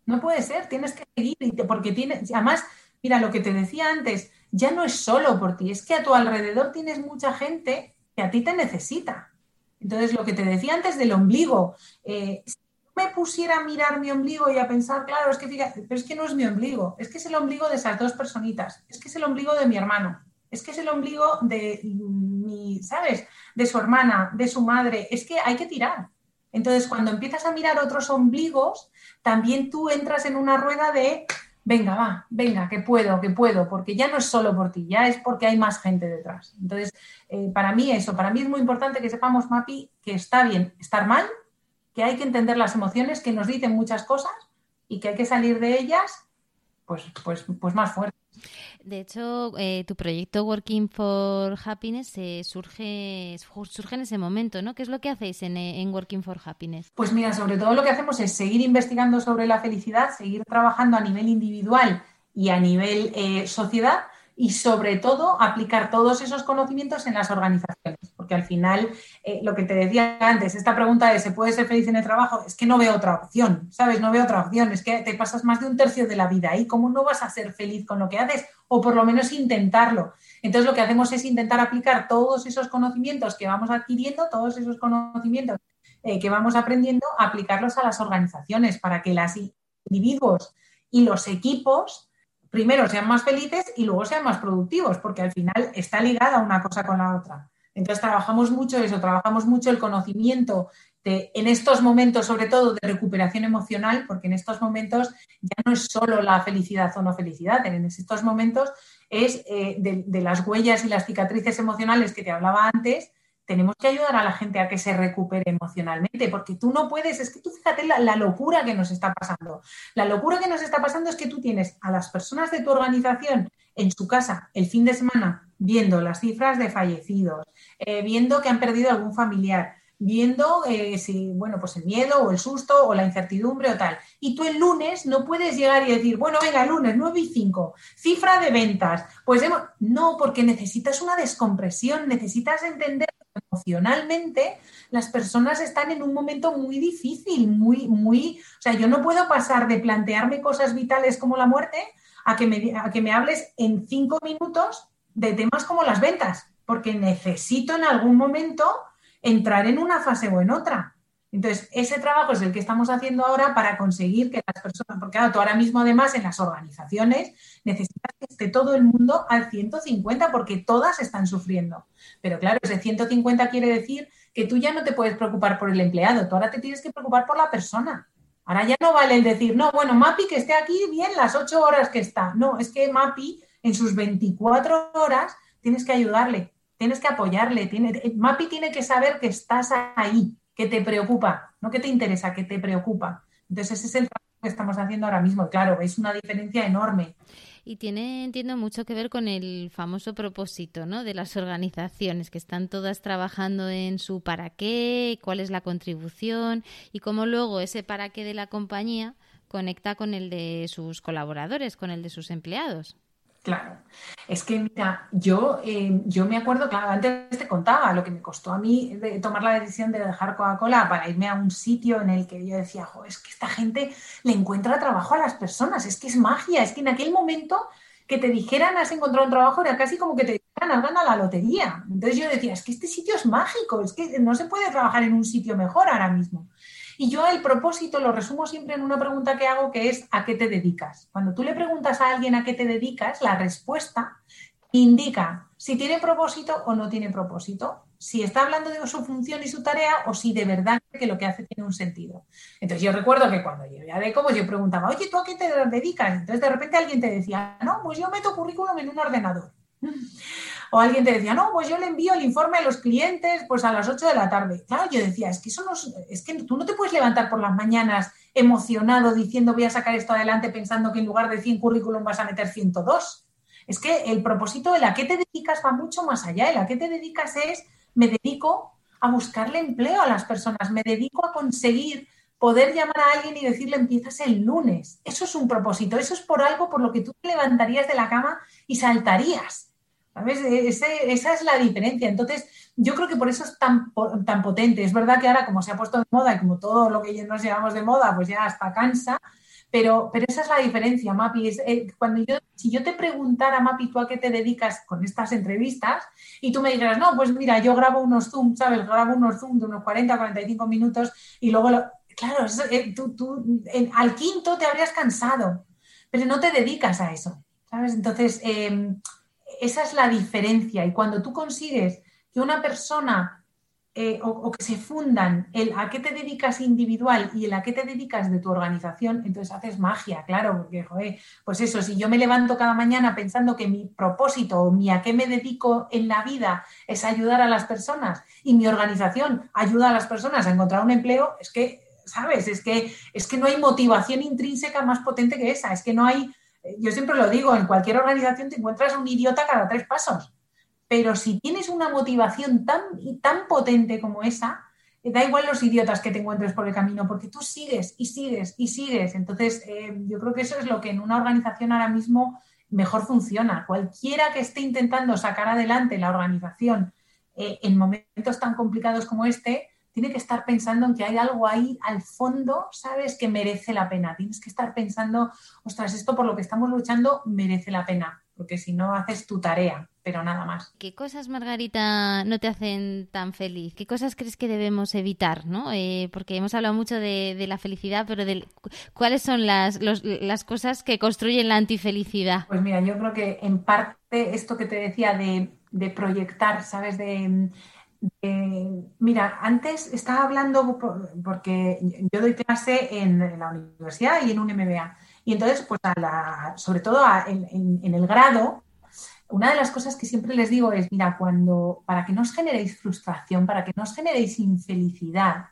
no puede ser, tienes que seguir, porque tienes, además, mira lo que te decía antes, ya no es solo por ti, es que a tu alrededor tienes mucha gente que a ti te necesita. Entonces, lo que te decía antes del ombligo, eh, si me pusiera a mirar mi ombligo y a pensar, claro, es que fíjate, pero es que no es mi ombligo, es que es el ombligo de esas dos personitas, es que es el ombligo de mi hermano, es que es el ombligo de mi, ¿sabes? De su hermana, de su madre, es que hay que tirar. Entonces, cuando empiezas a mirar otros ombligos, también tú entras en una rueda de, venga, va, venga, que puedo, que puedo, porque ya no es solo por ti, ya es porque hay más gente detrás. Entonces, eh, para mí eso, para mí es muy importante que sepamos, Mapi, que está bien estar mal, que hay que entender las emociones, que nos dicen muchas cosas y que hay que salir de ellas, pues, pues, pues más fuerte. De hecho, eh, tu proyecto Working for Happiness eh, surge, surge en ese momento, ¿no? ¿Qué es lo que hacéis en, eh, Working for Happiness? Pues mira, sobre todo lo que hacemos es seguir investigando sobre la felicidad, seguir trabajando a nivel individual y a nivel sociedad y sobre todo aplicar todos esos conocimientos en las organizaciones, porque al final, eh, lo que te decía antes, esta pregunta de ¿se puede ser feliz en el trabajo? Es que no veo otra opción, ¿sabes? No veo otra opción, es que te pasas más de un tercio de la vida ahí, ¿cómo no vas a ser feliz con lo que haces? O por lo menos intentarlo. Entonces lo que hacemos es intentar aplicar todos esos conocimientos que vamos adquiriendo, todos esos conocimientos eh, que vamos aprendiendo, aplicarlos a las organizaciones para que los individuos y los equipos primero sean más felices y luego sean más productivos, porque al final está ligada una cosa con la otra. Entonces trabajamos mucho eso, trabajamos mucho el conocimiento de, en estos momentos, sobre todo de recuperación emocional, porque en estos momentos ya no es solo la felicidad o no felicidad, en estos momentos es eh, de las huellas y las cicatrices emocionales que te hablaba antes, tenemos que ayudar a la gente a que se recupere emocionalmente, porque tú no puedes, es que tú fíjate la, locura que nos está pasando. La locura que nos está pasando es que tú tienes a las personas de tu organización en su casa el fin de semana viendo las cifras de fallecidos, eh, viendo que han perdido algún familiar, viendo eh, si, bueno, pues el miedo o el susto o la incertidumbre o tal. Y tú el lunes no puedes llegar y decir, bueno, venga, lunes 9 y 5, cifra de ventas. Pues no, porque necesitas una descompresión, necesitas entender emocionalmente las personas están en un momento muy difícil, muy, muy, o sea, yo no puedo pasar de plantearme cosas vitales como la muerte a que me, a que me hables en cinco minutos de temas como las ventas, porque necesito en algún momento entrar en una fase o en otra. Entonces, ese trabajo es el que estamos haciendo ahora para conseguir que las personas, porque claro, tú ahora mismo además en las organizaciones necesitas que esté todo el mundo al 150 porque todas están sufriendo. Pero claro, ese 150 quiere decir que tú ya no te puedes preocupar por el empleado, tú ahora te tienes que preocupar por la persona. Ahora ya no vale el decir, no, bueno, Mapi que esté aquí bien las ocho horas que está. No, es que Mapi en sus 24 horas tienes que ayudarle, tienes que apoyarle. Tiene, Mapi tiene que saber que estás ahí, que te preocupa, no que te interesa, que te preocupa. Entonces, ese es el trabajo que estamos haciendo ahora mismo. Claro, es una diferencia enorme. Y tiene, entiendo, mucho que ver con el famoso propósito, ¿no? De las organizaciones, que están todas trabajando en su para qué, cuál es la contribución y cómo luego ese para qué de la compañía conecta con el de sus colaboradores, con el de sus empleados. Claro, es que mira, yo, eh, yo me acuerdo, claro, antes te contaba lo que me costó a mí de tomar la decisión de dejar Coca-Cola para irme a un sitio en el que yo decía, es que esta gente le encuentra trabajo a las personas, es que es magia, es que en aquel momento que te dijeran has encontrado un trabajo era casi como que te dijeran has ganado la lotería. Entonces yo decía, es que este sitio es mágico, es que no se puede trabajar en un sitio mejor ahora mismo. Y yo el propósito lo resumo siempre en una pregunta que hago que es ¿a qué te dedicas? Cuando tú le preguntas a alguien a qué te dedicas, la respuesta indica si tiene propósito o no tiene propósito, si está hablando de su función y su tarea o si de verdad que lo que hace tiene un sentido. Entonces yo recuerdo que cuando llegué a Deco, pues yo preguntaba, oye, ¿tú a qué te dedicas? Entonces de repente alguien te decía, no, pues yo meto currículum en un ordenador. O alguien te decía, no, pues yo le envío el informe a los clientes pues a las 8 de la tarde. Claro, yo decía, es que eso no es, que tú no te puedes levantar por las mañanas emocionado diciendo voy a sacar esto adelante pensando que en lugar de 100 currículum vas a meter 102. Es que el propósito de la que te dedicas va mucho más allá. El a qué te dedicas es, me dedico a buscarle empleo a las personas, me dedico a conseguir poder llamar a alguien y decirle empiezas el lunes. Eso es un propósito, eso es por algo por lo que tú te levantarías de la cama y saltarías. Esa es la diferencia. Entonces, yo creo que por eso es tan, tan potente. Es verdad que ahora, como se ha puesto de moda y como todo lo que nos llevamos de moda, pues ya hasta cansa, pero, pero esa es la diferencia, Mapi. Eh, cuando yo, si yo te preguntara, Mapi, ¿tú a qué te dedicas con estas entrevistas? Y tú me dijeras, no, pues mira, yo grabo unos Zoom, ¿sabes? Grabo unos Zoom de unos 40, 45 minutos y luego, claro, eh, tú, tú al quinto te habrías cansado, pero no te dedicas a eso, ¿sabes? Entonces, em, esa es la diferencia. Y cuando tú consigues que una persona eh, o, que se fundan el a qué te dedicas individual y el a qué te dedicas de tu organización, entonces haces magia, claro, porque, joder, pues eso, si yo me levanto cada mañana pensando que mi propósito o mi a qué me dedico en la vida es ayudar a las personas y mi organización ayuda a las personas a encontrar un empleo, es que, ¿sabes? Es que, es que no hay motivación intrínseca más potente que esa, es que no hay, yo siempre lo digo, en cualquier organización te encuentras un idiota cada tres pasos pero si tienes una motivación tan, tan potente como esa, eh, da igual los idiotas que te encuentres por el camino, porque tú sigues y sigues y sigues. Entonces, eh, yo creo que eso es lo que en una organización ahora mismo mejor funciona. Cualquiera que esté intentando sacar adelante la organización eh, en momentos tan complicados como este, tiene que estar pensando en que hay algo ahí al fondo, ¿sabes?, que merece la pena. Tienes que estar pensando, ostras, esto por lo que estamos luchando merece la pena, porque si no haces tu tarea pero nada más. ¿Qué cosas, Margarita, no te hacen tan feliz? ¿Qué cosas crees que debemos evitar? ¿no? Eh, porque hemos hablado mucho de, la felicidad, pero de, ¿cuáles son las, las cosas que construyen la antifelicidad? Pues mira, yo creo que en parte esto que te decía de, proyectar, ¿sabes? De, mira, antes estaba hablando porque yo doy clase en, la universidad y en un MBA. Y entonces, pues sobre todo en, en, el grado, una de las cosas que siempre les digo es, mira, cuando, para que no os generéis frustración, para que no os generéis infelicidad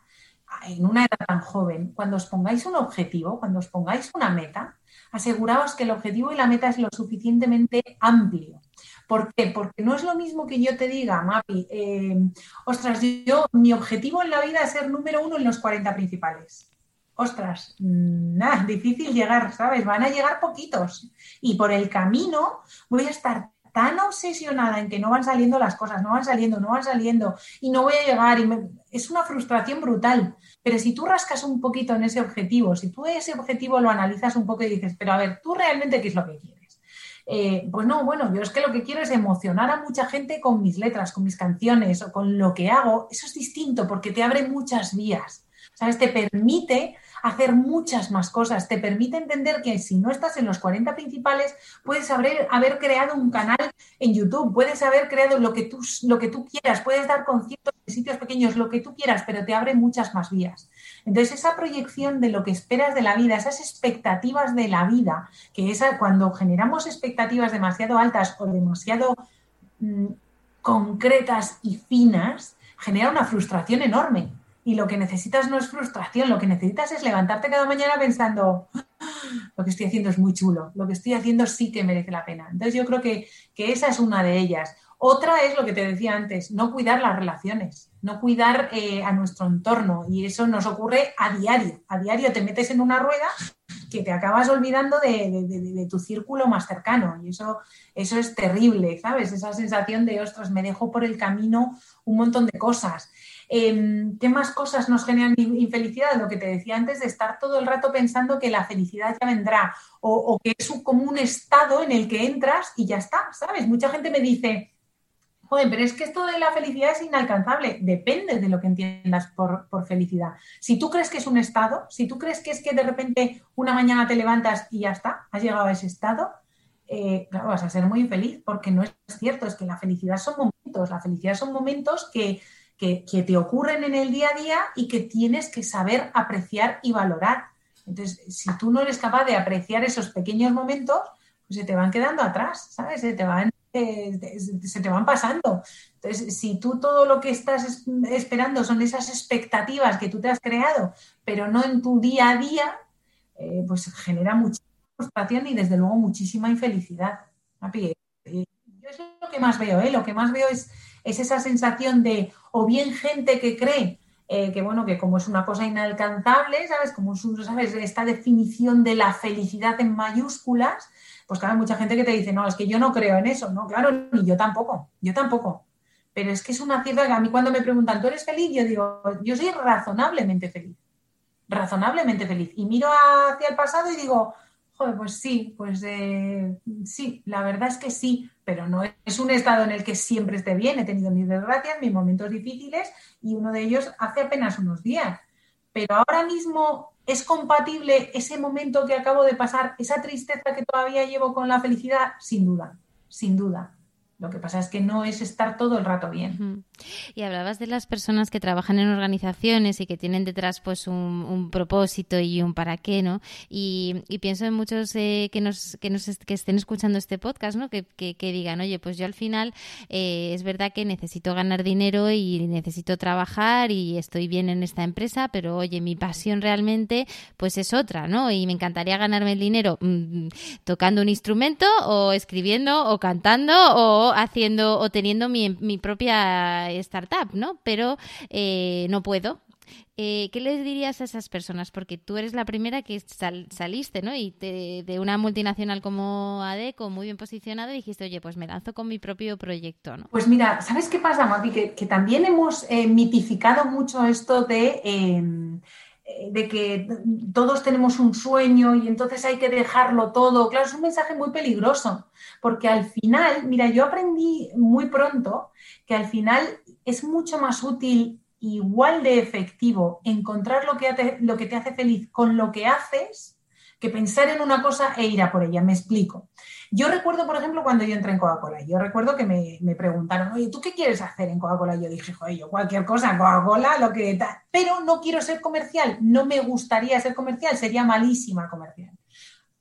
en una edad tan joven, cuando os pongáis un objetivo, cuando os pongáis una meta, aseguraos que el objetivo y la meta es lo suficientemente amplio. ¿Por qué? Porque no es lo mismo que yo te diga, Mapi, eh, ostras, yo, mi objetivo en la vida es ser número uno en los 40 principales ostras, nada, difícil llegar, ¿sabes? Van a llegar poquitos. Y por el camino voy a estar tan obsesionada en que no van saliendo las cosas, no van saliendo, no van saliendo y no voy a llegar y es una frustración brutal. Pero si tú rascas un poquito en ese objetivo, si tú ese objetivo lo analizas un poco y dices, pero a ver, ¿tú realmente qué es lo que quieres? Eh, pues no, bueno, yo es que lo que quiero es emocionar a mucha gente con mis letras, con mis canciones o con lo que hago. Eso es distinto porque te abre muchas vías. ¿Sabes? Te permite hacer muchas más cosas. Te permite entender que si no estás en los 40 principales, puedes haber, creado un canal en YouTube, puedes haber creado lo que, tú, lo que tú quieras, puedes dar conciertos en sitios pequeños, lo que tú quieras, pero te abre muchas más vías. Entonces, esa proyección de lo que esperas de la vida, esas expectativas de la vida, que es cuando generamos expectativas demasiado altas o demasiado mm, concretas y finas, genera una frustración enorme y lo que necesitas no es frustración, lo que necesitas es levantarte cada mañana pensando, ah, lo que estoy haciendo es muy chulo, lo que estoy haciendo sí que merece la pena. Entonces yo creo que, que esa es una de ellas. Otra es lo que te decía antes, no cuidar las relaciones, no cuidar eh, a nuestro entorno. Y eso nos ocurre a diario. A diario te metes en una rueda que te acabas olvidando de, tu círculo más cercano. Y eso, eso es terrible, ¿sabes? Esa sensación de, ostras, me dejo por el camino un montón de cosas. Em, ¿Qué más cosas nos generan infelicidad? Lo que te decía antes de estar todo el rato pensando que la felicidad ya vendrá o, que es como un estado en el que entras y ya está, ¿sabes? Mucha gente me dice, Joder, pero es que esto de la felicidad es inalcanzable. Depende de lo que entiendas por, felicidad. Si tú crees que es un estado, si tú crees que es que de repente una mañana te levantas y ya está, has llegado a ese estado, eh, claro, vas a ser muy infeliz porque no es cierto, es que la felicidad son momentos, la felicidad son momentos que, que, que te ocurren en el día a día y que tienes que saber apreciar y valorar. Entonces, si tú no eres capaz de apreciar esos pequeños momentos, pues se te van quedando atrás, ¿sabes? Se te van se te van pasando. Entonces, si tú todo lo que estás esperando son esas expectativas que tú te has creado, pero no en tu día a día, eh, pues genera mucha frustración y desde luego muchísima infelicidad. Eh, yo es lo que más veo, ¿eh? lo que más veo es, es esa sensación de, o bien gente que cree que bueno, que como es una cosa inalcanzable, ¿sabes? Como es, ¿sabes? Esta definición de la felicidad en mayúsculas, pues claro, hay mucha gente que te dice, no, es que yo no creo en eso, ¿no? Claro, ni yo tampoco, yo tampoco. Pero es que es una cierta que a mí cuando me preguntan, ¿tú eres feliz? Yo digo, yo soy razonablemente feliz, razonablemente feliz. Y miro hacia el pasado y digo, joder, pues sí, pues eh, sí, la verdad es que sí, pero no es un estado en el que siempre esté bien. He tenido mis desgracias, mis momentos difíciles y uno de ellos hace apenas unos días. Pero ahora mismo ¿Es compatible ese momento que acabo de pasar, esa tristeza que todavía llevo con la felicidad? Sin duda, sin duda. Lo que pasa es que no es estar todo el rato bien. Y hablabas de las personas que trabajan en organizaciones y que tienen detrás pues un, propósito y un para qué, ¿no? Y, pienso en muchos eh, que nos que nos que estén escuchando este podcast, ¿no? Que, que, digan, oye, pues yo al final eh, es verdad que necesito ganar dinero y necesito trabajar y estoy bien en esta empresa, pero oye, mi pasión realmente pues es otra, ¿no? Y me encantaría ganarme el dinero mm, tocando un instrumento o escribiendo o cantando o haciendo o teniendo mi, mi propia startup, ¿no? Pero eh, no puedo. Eh, ¿Qué les dirías a esas personas? Porque tú eres la primera que saliste, ¿no? Y de una multinacional como ADECO, muy bien posicionado, dijiste, oye, pues me lanzo con mi propio proyecto, ¿no? Pues mira, ¿sabes qué pasa, Mapi? Que, también hemos eh, mitificado mucho esto de em, de que todos tenemos un sueño y entonces hay que dejarlo todo. Claro, es un mensaje muy peligroso, porque al final, mira, yo aprendí muy pronto que al final es mucho más útil, igual de efectivo, encontrar lo que, lo que te hace feliz con lo que haces que pensar en una cosa e ir a por ella. Me explico. Yo recuerdo, por ejemplo, cuando yo entré en Coca-Cola, yo recuerdo que me, preguntaron, oye, ¿tú qué quieres hacer en Coca-Cola? Yo dije, joder, yo cualquier cosa, Coca-Cola, lo que tal, pero no quiero ser comercial, no me gustaría ser comercial, sería malísima comercial.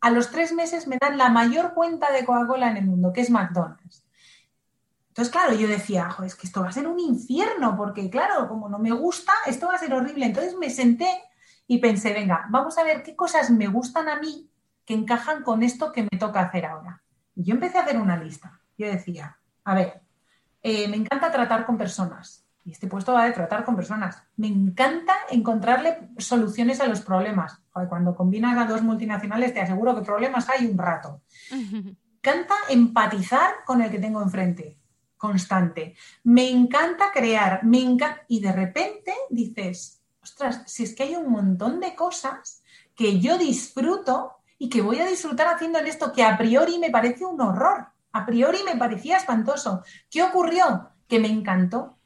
A los tres meses me dan la mayor cuenta de Coca-Cola en el mundo, que es McDonald's. Entonces, claro, yo decía, joder, es que esto va a ser un infierno, porque claro, como no me gusta, esto va a ser horrible. Entonces me senté y pensé, venga, vamos a ver qué cosas me gustan a mí que encajan con esto que me toca hacer ahora. Y yo empecé a hacer una lista. Yo decía, a ver, eh, me encanta tratar con personas. Y este puesto va de tratar con personas. Me encanta encontrarle soluciones a los problemas. cuando combinas a dos multinacionales, te aseguro que problemas hay un rato. Me encanta empatizar con el que tengo enfrente, constante. Me encanta crear, me encanta. Y de repente dices, ostras, si es que hay un montón de cosas que yo disfruto y que voy a disfrutar haciendo en esto que a priori me parece un horror, a priori me parecía espantoso. ¿Qué ocurrió? Que me encantó,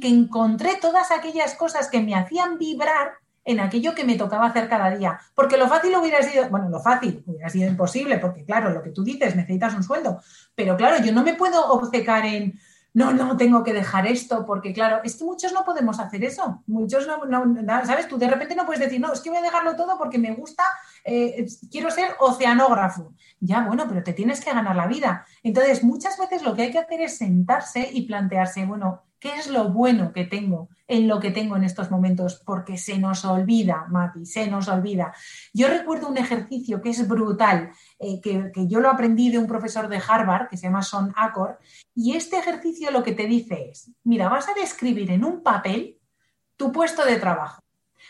que encontré todas aquellas cosas que me hacían vibrar en aquello que me tocaba hacer cada día. Porque lo fácil hubiera sido, bueno, lo fácil hubiera sido imposible, porque claro, lo que tú dices, necesitas un sueldo. Pero claro, yo no me puedo obcecar en, no, no, tengo que dejar esto, porque claro, es que muchos no podemos hacer eso. Muchos no, ¿sabes? Tú de repente no puedes decir, no, es que voy a dejarlo todo porque me gusta, eh, quiero ser oceanógrafo. Ya, bueno, pero te tienes que ganar la vida. Entonces, muchas veces lo que hay que hacer es sentarse y plantearse, bueno, ¿Qué es lo bueno que tengo en lo que tengo en estos momentos? Porque se nos olvida, Mati, se nos olvida. Yo recuerdo un ejercicio que es brutal, eh, que, que, yo lo aprendí de un profesor de Harvard, que se llama Son Acor, y este ejercicio lo que te dice es, mira, vas a describir en un papel tu puesto de trabajo,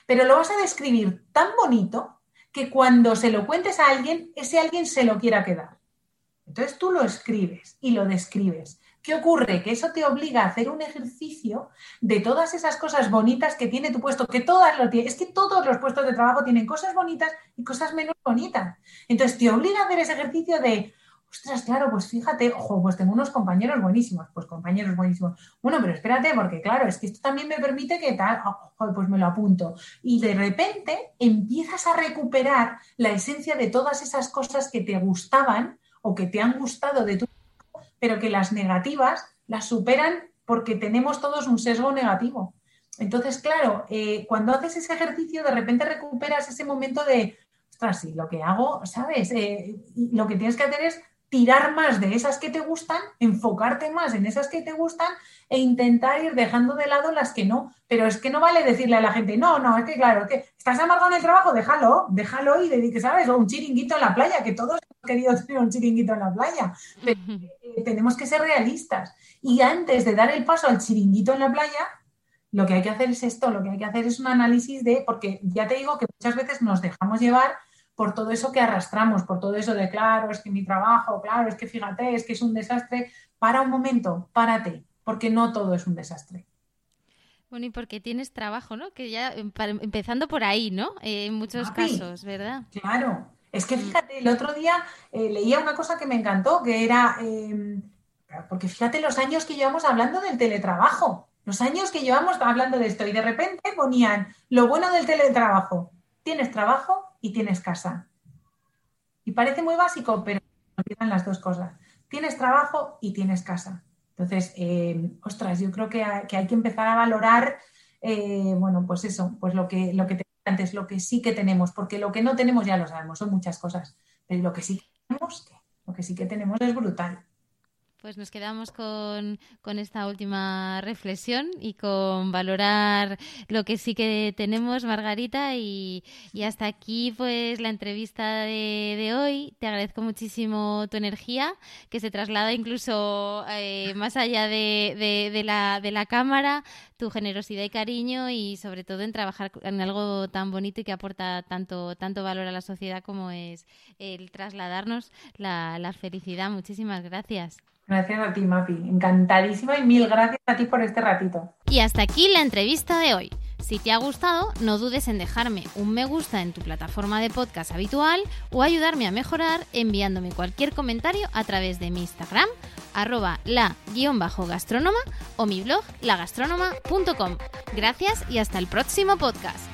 pero lo vas a describir tan bonito que cuando se lo cuentes a alguien, ese alguien se lo quiera quedar. Entonces tú lo escribes y lo describes. ¿Qué ocurre? Que eso te obliga a hacer un ejercicio de todas esas cosas bonitas que tiene tu puesto, que todas lo tienen. Es que todos los puestos de trabajo tienen cosas bonitas y cosas menos bonitas. Entonces te obliga a hacer ese ejercicio de, ostras, claro, pues fíjate, ojo, pues tengo unos compañeros buenísimos, pues compañeros buenísimos. Bueno, pero espérate, porque claro, es que esto también me permite que tal, ojo, pues me lo apunto. Y de repente empiezas a recuperar la esencia de todas esas cosas que te gustaban o que te han gustado de tu pero que las negativas las superan porque tenemos todos un sesgo negativo. Entonces, claro, eh, cuando haces ese ejercicio, de repente recuperas ese momento de, ostras, sí, lo que hago, ¿sabes? Eh, lo que tienes que hacer es tirar más de esas que te gustan, enfocarte más en esas que te gustan e intentar ir dejando de lado las que no. Pero es que no vale decirle a la gente, no, no, es que claro, que estás amargado en el trabajo, déjalo, déjalo y dedique, ¿sabes? O un chiringuito en la playa, que todos querido tener un chiringuito en la playa. Pero, eh, tenemos que ser realistas. Y antes de dar el paso al chiringuito en la playa, lo que hay que hacer es esto, lo que hay que hacer es un análisis de, porque ya te digo que muchas veces nos dejamos llevar por todo eso que arrastramos, por todo eso de, claro, es que mi trabajo, claro, es que fíjate, es que es un desastre. Para un momento, párate, porque no todo es un desastre. Bueno, y porque tienes trabajo, ¿no? Que ya em, empezando por ahí, ¿no? Eh, en muchos casos, ¿verdad? Claro. Es que fíjate, el otro día eh, leía una cosa que me encantó, que era, em, porque fíjate los años que llevamos hablando del teletrabajo, los años que llevamos hablando de esto, y de repente ponían lo bueno del teletrabajo, tienes trabajo y tienes casa. Y parece muy básico, pero olvidan las dos cosas. Tienes trabajo y tienes casa. Entonces, eh, ostras, yo creo que, hay que empezar a valorar, eh, bueno, pues eso, pues lo que, lo que antes, lo que sí que tenemos, porque lo que no tenemos ya lo sabemos, son muchas cosas, pero lo que sí que tenemos, lo que sí que tenemos es brutal. Pues nos quedamos con, esta última reflexión y con valorar lo que sí que tenemos, Margarita. Y, hasta aquí, pues, la entrevista de, hoy. Te agradezco muchísimo tu energía, que se traslada incluso eh, más allá de, de, la, de la cámara, tu generosidad y cariño y sobre todo en trabajar en algo tan bonito y que aporta tanto, tanto valor a la sociedad como es el trasladarnos la, la felicidad. Muchísimas gracias. Gracias a ti, Mapi. Encantadísima y mil gracias a ti por este ratito. Y hasta aquí la entrevista de hoy. Si te ha gustado, no dudes en dejarme un me gusta en tu plataforma de podcast habitual o ayudarme a mejorar enviándome cualquier comentario a través de mi Instagram, arroba la-gastrónoma o mi blog lagastronoma.com. Gracias y hasta el próximo podcast.